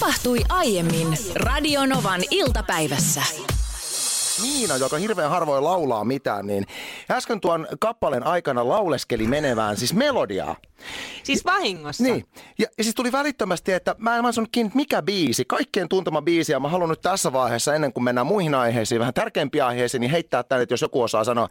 Tapahtui aiemmin Radionovan iltapäivässä. Miina, joka hirveän harvoin laulaa mitään, niin äsken tuon kappaleen aikana lauleskeli menevään siis melodiaa. Siis vahingossa? Niin. Ja, ja siis tuli välittömästi, että mä en sanonut kiinni, mikä biisi, kaikkien tuntema biisi. Ja mä haluan nyt tässä vaiheessa, ennen kuin mennään muihin aiheisiin, vähän tärkeimpiä aiheisiin, niin heittää tänne, että jos joku osaa sanoa.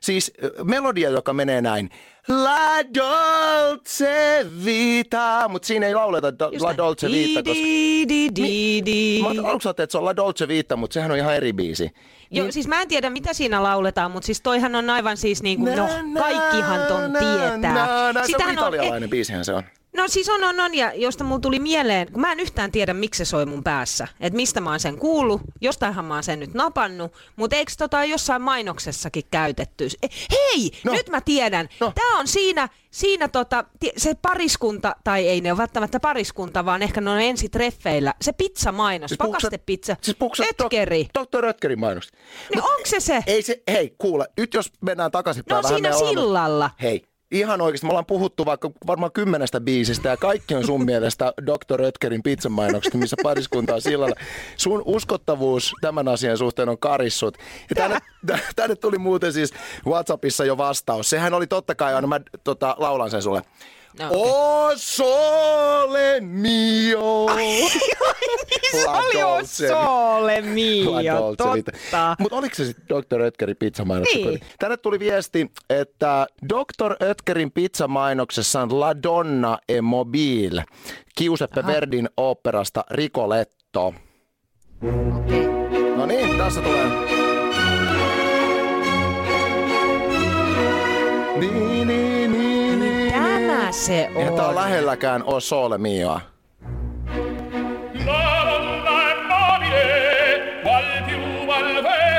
Siis melodia, joka menee näin. La Dolce Vita, mutta siinä ei lauleta do, La Dolce Vita, koska... Di, di, di, di. Mä aluksi että se on La Dolce Vita, mutta sehän on ihan eri biisi. Joo, Niin- siis mä en tiedä mitä siinä lauletaan, mutta siis toihan on aivan siis niinku, no kaikkihan ton tietää. Na, na, se on Sitähän italialainen biisihän se on. No siis on, on, on, ja josta mulla tuli mieleen, kun mä en yhtään tiedä, miksi se soi mun päässä. Että mistä mä oon sen kuullut, jostainhan mä oon sen nyt napannut, mutta eikö tota jossain mainoksessakin käytetty? Eh, Hei, No. no. nyt mä tiedän. No. No. Tää on siinä, siinä tota, se pariskunta, tai ei ne ole välttämättä pariskunta, vaan ehkä ne on ensi treffeillä. Se pizzamainos, siis pakastepizza, Siis Ötkeri. Dok- Dr. Ötkerin mainokset. Niin onko se se? Ei se, hei, kuule, nyt jos mennään takaisinpäin No siinä sillalla. Hei, ihan oikeasti, me ollaan puhuttu vaikka varmaan kymmenestä biisistä ja kaikki on sun mielestä Dr. Ötkerin pizzamainokset, missä pariskunta on sillalla. Sun uskottavuus tämän asian suhteen on karissut. Ja tänne, tänne tuli muuten siis Whatsappissa jo vastaus. Sehän oli totta kai, aina mä tota, laulan sen sulle. No, O sole mio. se La oli Dolce. sole mio, totta. Mutta oliko se sitten Dr. Ötkerin pizzamainoksessa? Niin. Tänne tuli viesti, että Dr. Ötkerin pizzamainoksessa on La Donna e Mobile. Giuseppe Verdin oopperasta Ricoletto. Okei. No niin, tässä tulee. Niin, niin, niin, niin. Se Eihän tää on on. lähelläkään O Sole Mioa.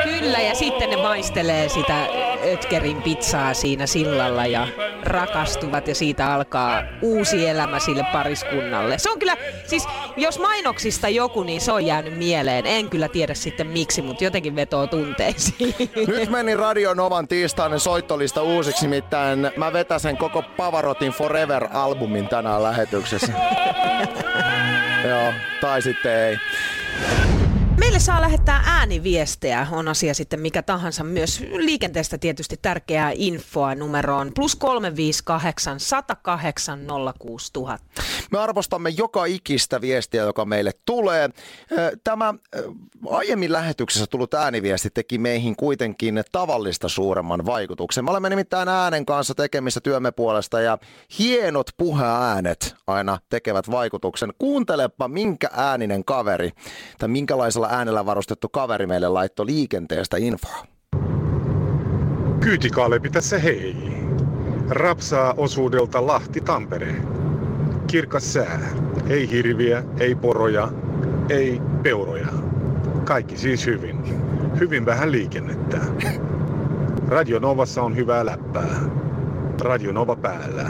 Kyllä, ja sitten ne maistelee sitä Ötkerin pizzaa siinä sillalla ja rakastuvat ja siitä alkaa uusi elämä sille pariskunnalle. Se on kyllä, siis jos mainoksista joku, niin se on jäänyt mieleen. En kyllä tiedä sitten miksi, mutta jotenkin vetoo tunteisiin. Nyt meni Radio Novan tiistainen soittolista uusiksi, nimittäin mä vetäsen koko Pavarotin Forever-albumin tänään lähetyksessä. Joo, tai sitten ei. Meille saa lähettää ääniviestejä, on asia sitten mikä tahansa. Myös liikenteestä tietysti tärkeää infoa numeroon plus 358 108 06000. Me arvostamme joka ikistä viestiä, joka meille tulee. Tämä aiemmin lähetyksessä tullut ääniviesti teki meihin kuitenkin tavallista suuremman vaikutuksen. Me olemme nimittäin äänen kanssa tekemistä työmme puolesta ja hienot puheäänet aina tekevät vaikutuksen. Kuuntelepa, minkä ääninen kaveri tai minkälaisella äänellä varustettu kaveri meille laittoi liikenteestä infoa. Kyytikaalepi tässä hei. Rapsaa osuudelta Lahti-Tampere. Kirkas sää. Ei hirviä, ei poroja, ei peuroja. Kaikki siis hyvin. Hyvin vähän liikennettä. Radio Novassa on hyvää läppää. Radio Nova päällä.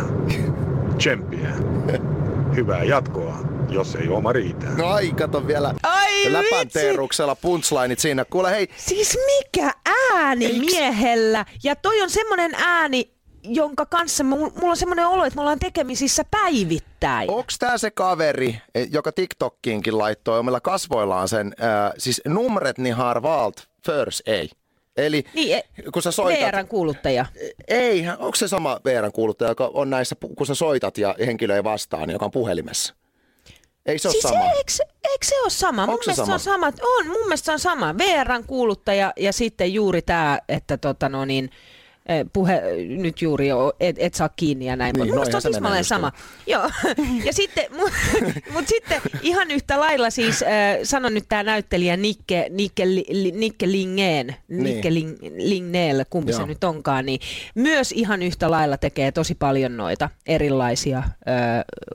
Tsemppiä. Hyvää jatkoa, jos ei oma riitä. No ai, kato vielä Ai läpänteeruksella punchlineit siinä. Kuule hei, Siis mikä ääni Eiks- miehellä? Ja toi on semmonen ääni, jonka kanssa mu- mulla on semmoinen olo, että me ollaan tekemisissä päivittäin. Onks tää se kaveri, eh, joka TikTokkiinkin laittoi omilla kasvoillaan sen, äh, siis numret ni har valt förs ei. Eli Niin, e- kun sä soitat... VRn kuuluttaja. Ei, onko se sama VRn kuuluttaja, joka on näissä, kun sä soitat ja henkilö ei vastaa, niin joka on puhelimessa? Ei se ole Siis sama. eikö, se- eikö se ole sama? Mun Onko se mielestä sama? se on sama. On, mun mielestä se on sama. VRn kuuluttaja ja sitten juuri tämä, että tota no niin, puhe nyt juuri jo, et, et saa kiinni ja näin. Niin, mielestä noihan on se tismalleen just sama. Joo. Ja sitten, mut, mut sitten ihan yhtä lailla siis, äh, sanon nyt tämä näyttelijä Nikke, Nikke, Nikke Lingeen, Nikke Ling, Lingneel, kumpi se Niin. Joo. nyt onkaan, niin myös ihan yhtä lailla tekee tosi paljon noita erilaisia äh,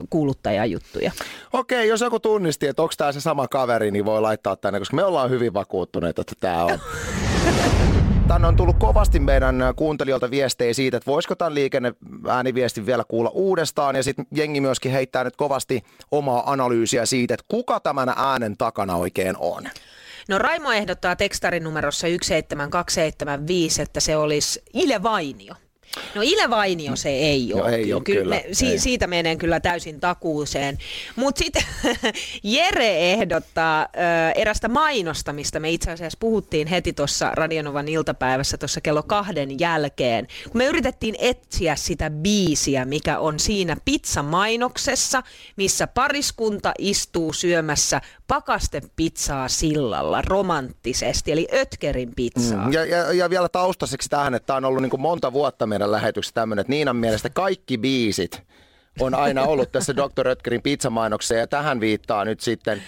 kuuluttajajuttuja. Okei, jos joku tunnisti, että onko tämä se sama kaveri, niin voi laittaa tänne, koska me ollaan hyvin vakuuttuneita, että tämä on. Tänne on tullut kovasti meidän kuuntelijoilta viestejä siitä, että voisiko tämän liikenneääniviestin vielä kuulla uudestaan. Ja sitten jengi myöskin heittää nyt kovasti omaa analyysiä siitä, että kuka tämän äänen takana oikein on. No Raimo ehdottaa tekstarinumerossa 17275, että se olisi Ile Vainio. No Ile Vainio se ei ole. No ei ole kyllä, me, si- ei. Siitä menen kyllä täysin takuuseen. Mutta sitten Jere ehdottaa ö, erästä mainosta, mistä me itse asiassa puhuttiin heti tuossa Radionovan iltapäivässä tuossa kello kahden jälkeen. Kun me yritettiin etsiä sitä biisiä, mikä on siinä pizzamainoksessa, missä pariskunta istuu syömässä pakastepizzaa sillalla romanttisesti, eli Ötkerin pizzaa. Mm, Ja, ja, ja vielä taustaiseksi tähän, että tämä on ollut niin monta vuotta meidän lähetyksessä tämmöinen, että Niinan mielestä kaikki biisit on aina ollut tässä Dr. Rötkerin pizzamainoksessa ja tähän viittaa nyt sitten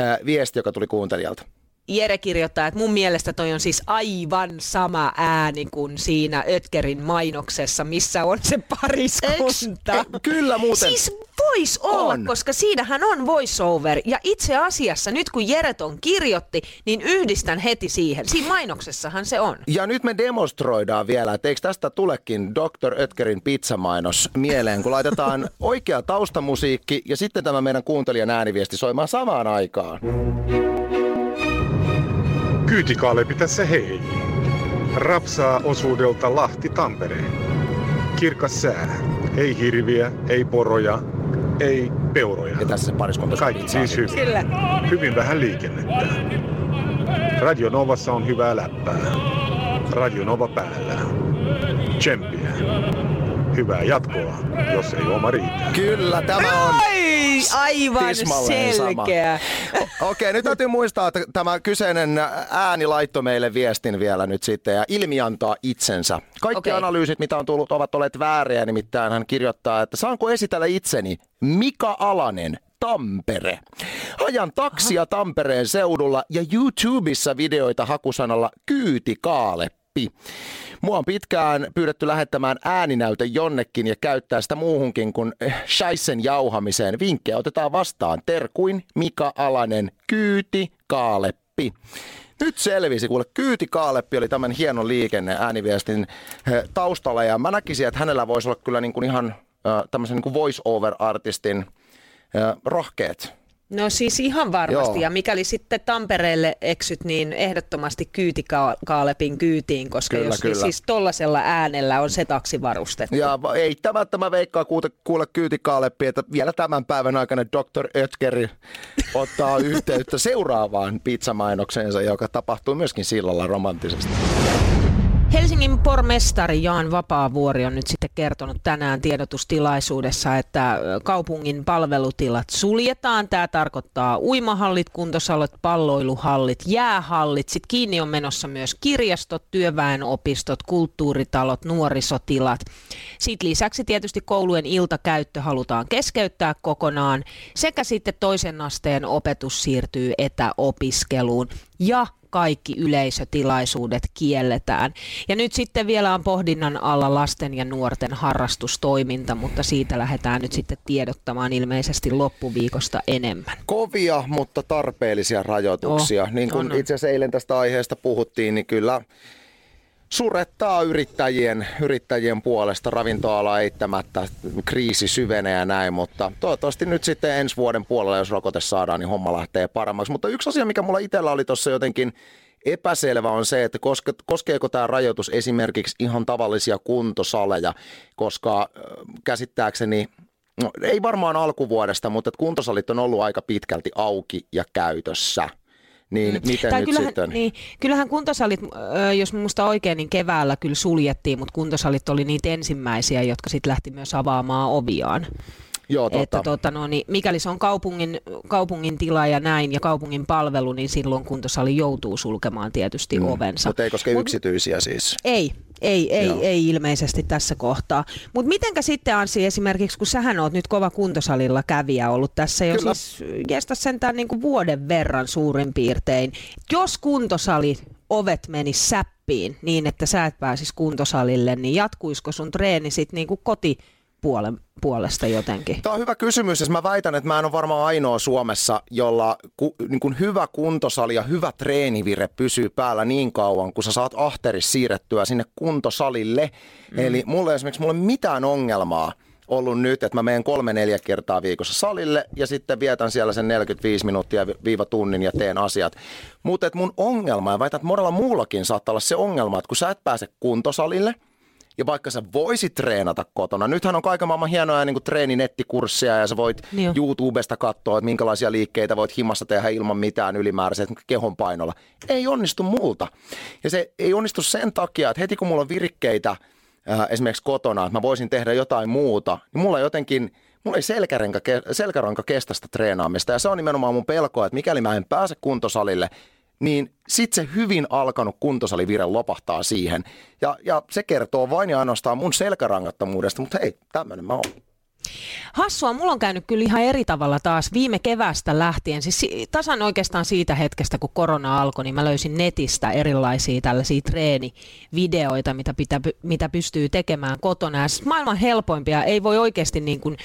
äh, viesti, joka tuli kuuntelijalta. Jere kirjoittaa, että mun mielestä toi on siis aivan sama ääni kuin siinä Ötkerin mainoksessa, missä on se pariskunta. Eks- e- kyllä muuten. Siis voisi olla, On. koska siinähän on voiceover. Ja itse asiassa nyt kun Jereton kirjoitti, niin yhdistän heti siihen. Siinä mainoksessahan se on. Ja nyt me demonstroidaan vielä, että eikö tästä tulekin Dr. Ötkerin pizzamainos mieleen, kun laitetaan oikea taustamusiikki ja sitten tämä meidän kuuntelijan ääniviesti soimaan samaan aikaan. Kyytikaalepi tässä hei. Rapsaa osuudelta Lahti-Tampere. Kirkas sää. Ei hirviä, ei poroja, ei peuroja. Ja tässä se pariskunta Kaikki siis hyvin. Kyllä. Hyvin vähän liikennettä. Radio Novassa on hyvää läppää. Radio Nova päällä. Tsemppiä. Hyvää jatkoa, jos ei oma riitä. Kyllä, tämä on Ai, aivan tismalleen sama. selkeä. O- Okei, nyt täytyy muistaa, että tämä kyseinen ääni laittoi meille viestin vielä nyt sitten ja ilmiantaa itsensä. Kaikki Okei. analyysit, mitä on tullut, ovat olleet vääriä, nimittäin hän kirjoittaa, että saanko esitellä itseni Mika Alanen, Tampere. Ajan taksia Tampereen seudulla ja YouTubessa videoita hakusanalla Kyytikaaleppi. Mua on pitkään pyydetty lähettämään ääninäyte jonnekin ja käyttää sitä muuhunkin kuin eh, shaisen jauhamiseen. Vinkkejä otetaan vastaan. Terkuin Mika Alanen, Kyyti Kaaleppi. Nyt selvisi, kuule Kyyti Kaaleppi oli tämän hienon liikenne ääniviestin eh, taustalla ja mä näkisin, että hänellä voisi olla kyllä niin kuin ihan äh, tämmöisen niin voice-over-artistin rohkeet No siis ihan varmasti. Joo. Ja mikäli sitten Tampereelle eksyt, niin ehdottomasti kyytikaalepin kyytiin, koska Kyllä, jos kyllä. siis tollasella äänellä on se taksi varustettu. Ja eittämättä mä veikkaan kuule, kuule kyytikaaleppi, että vielä tämän päivän aikana Dr. Ötkeri ottaa yhteyttä seuraavaan pizzamainokseensa, joka tapahtuu myöskin sillalla romanttisesti. Helsingin pormestari Jaan Vapaavuori on nyt sitten kertonut tänään tiedotustilaisuudessa, että kaupungin palvelutilat suljetaan. Tämä tarkoittaa uimahallit, kuntosalot, palloiluhallit, jäähallit. Sitten kiinni on menossa myös kirjastot, työväenopistot, kulttuuritalot, nuorisotilat. Sitten lisäksi tietysti koulujen iltakäyttö halutaan keskeyttää kokonaan sekä sitten toisen asteen opetus siirtyy etäopiskeluun ja kaikki yleisötilaisuudet kielletään. Ja nyt sitten vielä on pohdinnan alla lasten ja nuorten harrastustoiminta, mutta siitä lähdetään nyt sitten tiedottamaan ilmeisesti loppuviikosta enemmän. Kovia, mutta tarpeellisia rajoituksia. Oh, niin kuin itse asiassa eilen tästä aiheesta puhuttiin, niin kyllä surettaa yrittäjien, yrittäjien puolesta. Ravintoala eittämättä, kriisi syvenee ja näin, mutta toivottavasti nyt sitten ensi vuoden puolella, jos rokote saadaan, niin homma lähtee paremmaksi. Mutta yksi asia, mikä mulla itsellä oli tuossa jotenkin epäselvä on se, että koske, koskeeko tämä rajoitus esimerkiksi ihan tavallisia kuntosaleja, koska käsittääkseni No, ei varmaan alkuvuodesta, mutta kuntosalit on ollut aika pitkälti auki ja käytössä. Niin miten Tai nyt kyllähän, sitten? niin, kyllähän kuntosalit, jos muista oikein, niin keväällä kyllä suljettiin, mutta kuntosalit oli niitä ensimmäisiä, jotka sitten lähti myös avaamaan oviaan. Joo, totta. Että tota, no, niin, mikäli se on kaupungin, kaupungin tila ja näin ja kaupungin palvelu, niin silloin kuntosali joutuu sulkemaan tietysti mm, ovensa. Mutta ei koske Mut- yksityisiä siis. Ei, ei, ei, Joo. ei ilmeisesti tässä kohtaa. Mutta mitenkä sitten Ansi esimerkiksi, kun sähän oot nyt kova kuntosalilla kävijä ollut tässä jo Kyllä. siis jestä sentään niin kuin vuoden verran suurin piirtein. Jos kuntosali ovet menis säppiin niin, että sä et pääsis kuntosalille, niin jatkuisiko sun treeni sitten niin kuin kotipuolen puolesta jotenkin? Tämä on hyvä kysymys, ja mä väitän, että mä en ole varmaan ainoa Suomessa, jolla ku, niin kuin hyvä kuntosali ja hyvä treenivire pysyy päällä niin kauan, kun sä saat ahteris siirrettyä sinne kuntosalille. Mm. Eli mulla esimerkiksi mulla ei ole mitään ongelmaa ollut nyt, että mä menen kolme-neljä kertaa viikossa salille ja sitten vietän siellä sen 45 minuuttia vi- viiva tunnin ja teen asiat. Mutta mun ongelma, ja väitän, että monella muullakin saattaa olla se ongelma, että kun sä et pääse kuntosalille, ja vaikka sä voisit treenata kotona, nythän on kaiken maailman hienoja niin kuin treeninnettikursseja ja sä voit Niin. YouTubesta katsoa, että minkälaisia liikkeitä voit himmassa tehdä ilman mitään ylimääräisiä kehon painolla. Ei onnistu multa. Ja se ei onnistu sen takia, että heti kun mulla on virkkeitä äh, esimerkiksi kotona, että mä voisin tehdä jotain muuta, niin mulla jotenkin Mulla ei selkäranka, selkäranka kestä sitä treenaamista ja se on nimenomaan mun pelko, että mikäli mä en pääse kuntosalille, niin sit se hyvin alkanut kuntosalivire lopahtaa siihen. Ja, ja se kertoo vain ja ainoastaan mun selkärangattomuudesta, mutta hei, tämmönen mä oon. Hassua, mulla on käynyt kyllä ihan eri tavalla taas viime kevästä lähtien. Siis si- tasan oikeastaan siitä hetkestä, kun korona alkoi, niin mä löysin netistä erilaisia tällaisia treenivideoita, mitä, pitä, mitä pystyy tekemään kotona. Ja siis maailman helpoimpia ei voi oikeasti niin kuin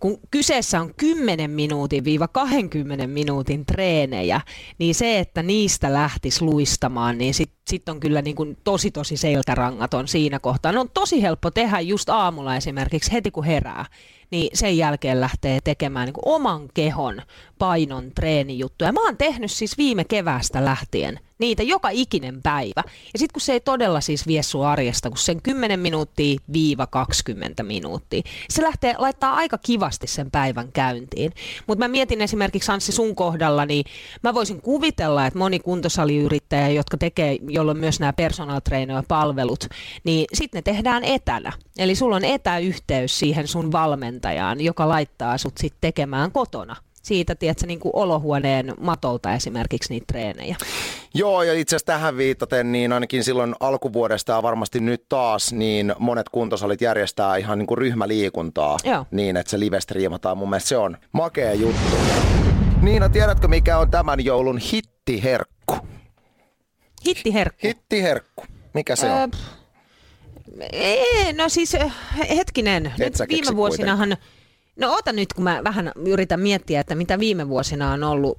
kun kyseessä on 10 minuutin viiva 20 minuutin treenejä, niin se, että niistä lähtisi luistamaan, niin sitten sit on kyllä niin kuin tosi tosi selkärangaton siinä kohtaa. Ne on tosi helppo tehdä just aamulla esimerkiksi heti kun herää, niin sen jälkeen lähtee tekemään niin kuin oman kehon painon treenijuttuja. Mä oon tehnyt siis viime keväästä lähtien niitä joka ikinen päivä. Ja sitten kun se ei todella siis vie sun arjesta, kun sen 10 minuuttia viiva 20 minuuttia, se lähtee laittaa aika kivasti sen päivän käyntiin. Mutta mä mietin esimerkiksi Anssi sun kohdalla, niin mä voisin kuvitella, että moni kuntosaliyrittäjä, jotka tekee, jolloin myös nämä personal trainer palvelut, niin sitten ne tehdään etänä. Eli sulla on etäyhteys siihen sun valmentajaan, joka laittaa sut sitten tekemään kotona siitä, tiedätkö, niin kuin olohuoneen matolta esimerkiksi niitä treenejä. Joo, ja itse asiassa tähän viitaten, niin ainakin silloin alkuvuodesta ja varmasti nyt taas, niin monet kuntosalit järjestää ihan niin kuin ryhmäliikuntaa Joo. niin, että se live striimataan. Mun mielestä se on makea juttu. Niina, tiedätkö mikä on tämän joulun hittiherkku? Hittiherkku. Hittiherkku. Mikä se on? pff, Ei, no siis hetkinen. Et Nyt viime vuosinahan, no ota nyt kun mä vähän yritän miettiä, että mitä viime vuosina on ollut,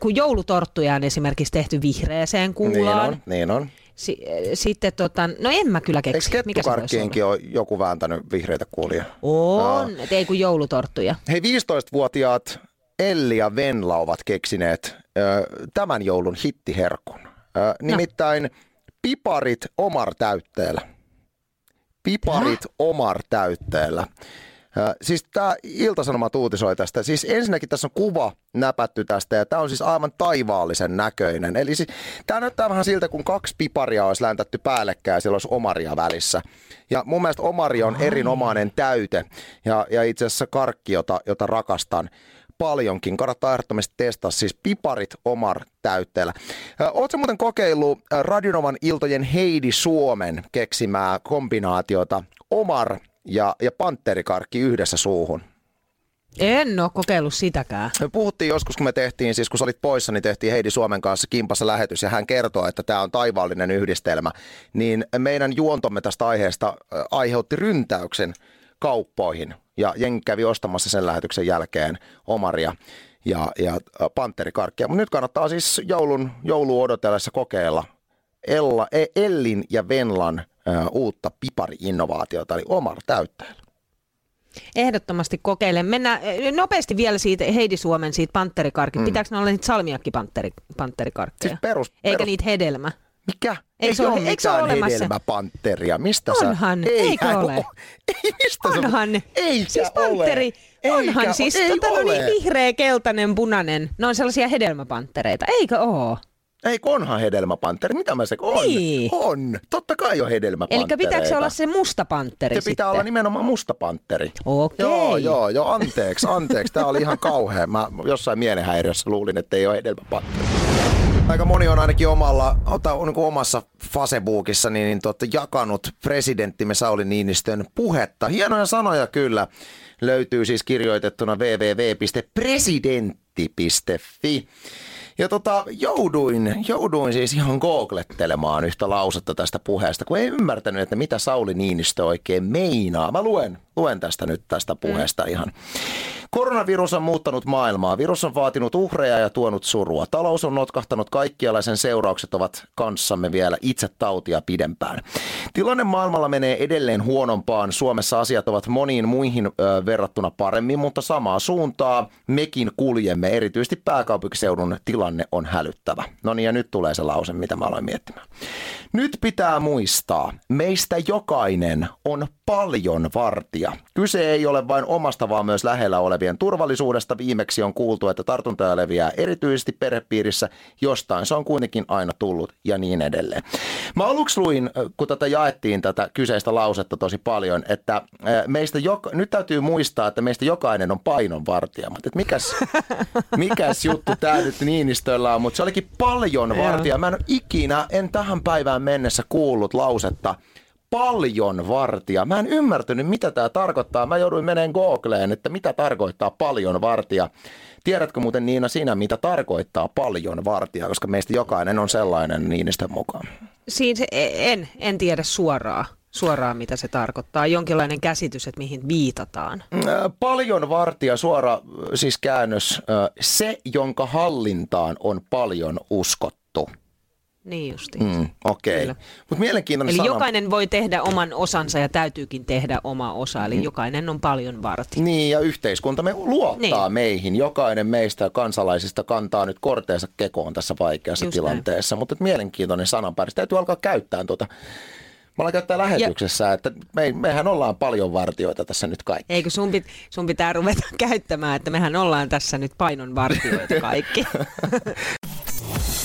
kun joulutorttuja on esimerkiksi tehty vihreäseen Niin kuulaan. on, niin on. Si- äh, sitten tota, no en mä kyllä keksi. Eikö Mikä se voisi kettukarkkienkin ole joku vääntänyt vihreitä kuulia? On, et ei kun joulutorttuja. Hei, 15-vuotiaat Elli ja Venla ovat keksineet ö, tämän joulun hittiherkun. Ö, nimittäin piparit Omar täytteellä. Piparit Omar täytteellä. Ö, Siis tämä Ilta-Sanomat uutisoi tästä. Siis ensinnäkin tässä on kuva näpätty tästä ja tämä on siis aivan taivaallisen näköinen. Eli siis, tämä näyttää vähän siltä, kun kaksi piparia olisi läntätty päällekkäin ja siellä olisi omaria välissä. Ja mun mielestä omari on erinomainen täyte ja, ja itse asiassa karkki, jota, jota rakastan paljonkin. Kannattaa ehdottomasti testaa siis piparit Omar täytteellä. Oletko muuten kokeillut Radionovan iltojen Heidi Suomen keksimää kombinaatiota Omar ja, ja panterikarkki yhdessä suuhun? En ole kokeillut sitäkään. Me puhuttiin joskus, kun me tehtiin, siis kun sä olit poissa, niin tehtiin Heidi Suomen kanssa kimpassa lähetys ja hän kertoo, että tämä on taivaallinen yhdistelmä. Niin meidän juontomme tästä aiheesta aiheutti ryntäyksen kauppoihin ja jengi kävi ostamassa sen lähetyksen jälkeen omaria ja, ja panterikarkkia. Mutta nyt kannattaa siis joulun, joulu odotellessa kokeilla Ella, E- Ellin ja Venlan uutta pipari-innovaatiota, eli Omar täytteellä. Ehdottomasti kokeilen. Mennään nopeasti vielä siitä Heidi Suomen siitä panterikarkki. Mm. Pitääkö ne olla niitä salmiakki panteri, panterikarkkeja? Siis perus, Eikä perus, niitä hedelmä. Mikä? Eikö ei se ole- ole se ole mitään olemassa? hedelmäpantteria. Mistä Onhan, sä? eikö hän ole? Ei, mistä Onhan. sä? Eikä siis panteri, ole. onhan Eikä siis, ole. Ei tota, no ole. niin vihreä, keltainen, punainen. Ne on sellaisia hedelmäpanttereita. Eikö oo? Ei, onhan hedelmäpanteri. Mitä mä se on? Niin. On. Totta kai on Eli hedelmäpantereita. pitääkö se olla se musta pantteri Se pitää olla nimenomaan musta panteri. Okei. Joo, joo, joo. Anteeksi, anteeksi. Tämä oli ihan kauhea. Mä jossain mielenhäiriössä luulin, että ei ole hedelmäpanteri. Aika moni on ainakin omalla, ota, on niin omassa Facebookissa niin, niin tuotta, jakanut presidenttimme Sauli Niinistön puhetta. Hienoja sanoja kyllä. Löytyy siis kirjoitettuna www.presidentti.fi. Ja tota, jouduin, jouduin siis ihan googlettelemaan yhtä lausetta tästä puheesta, kun ei ymmärtänyt, että mitä Sauli Niinistö oikein meinaa. Mä luen, luen tästä nyt tästä puheesta mm. Koronavirus on muuttanut maailmaa. Virus on vaatinut uhreja ja tuonut surua. Talous on notkahtanut kaikkialla sen seuraukset ovat kanssamme vielä itse tautia pidempään. Tilanne maailmalla menee edelleen huonompaan. Suomessa asiat ovat moniin muihin ö, verrattuna paremmin, mutta samaa suuntaa mekin kuljemme. Erityisesti pääkaupunkiseudun tilanne on hälyttävä. No niin, ja nyt tulee se lause, mitä mä aloin miettimään. Nyt pitää muistaa, meistä jokainen on paljon vartija. Kyse ei ole vain omasta, vaan myös lähellä olevien turvallisuudesta. Viimeksi on kuultu, että tartuntoja leviää erityisesti perhepiirissä. Jostain se on kuitenkin aina tullut ja niin edelleen. Mä aluksi luin, kun tätä jaettiin tätä kyseistä lausetta tosi paljon, että meistä joka, nyt täytyy muistaa, että meistä jokainen on painonvartija. Mutta mikäs, mikäs juttu tämä nyt Niinistöllä on, mutta se olikin paljon vartija. Mä en ikinä, en tähän päivään mennessä kuullut lausetta paljon vartija. Mä en ymmärtänyt, mitä tämä tarkoittaa. Mä jouduin meneen Googleen, että mitä tarkoittaa paljon vartija. Tiedätkö muuten Niina sinä, mitä tarkoittaa paljon vartija, koska meistä jokainen on sellainen Niinistön mukaan? Siis en, en tiedä suoraan suoraan, mitä se tarkoittaa? Jonkinlainen käsitys, että mihin viitataan? Paljon vartija, suora siis käännös, se, jonka hallintaan on paljon uskottu. Niin justi. Mm, Okei. Okay. Mutta mielenkiintoinen Eli sana. jokainen voi tehdä oman osansa ja täytyykin tehdä oma osa. Eli mm. jokainen on paljon vartija. Niin ja yhteiskuntamme luottaa niin. meihin. Jokainen meistä kansalaisista kantaa nyt korteensa kekoon tässä vaikeassa Just tilanteessa. Mutta mielenkiintoinen sananpari. Täytyy alkaa käyttää tuota Mä olen käyttää lähetyksessä, ja... että me, mehän ollaan paljon vartioita tässä nyt kaikki. Eikö sun, pit, sun pitää ruveta käyttämään, että mehän ollaan tässä nyt painon vartioita kaikki.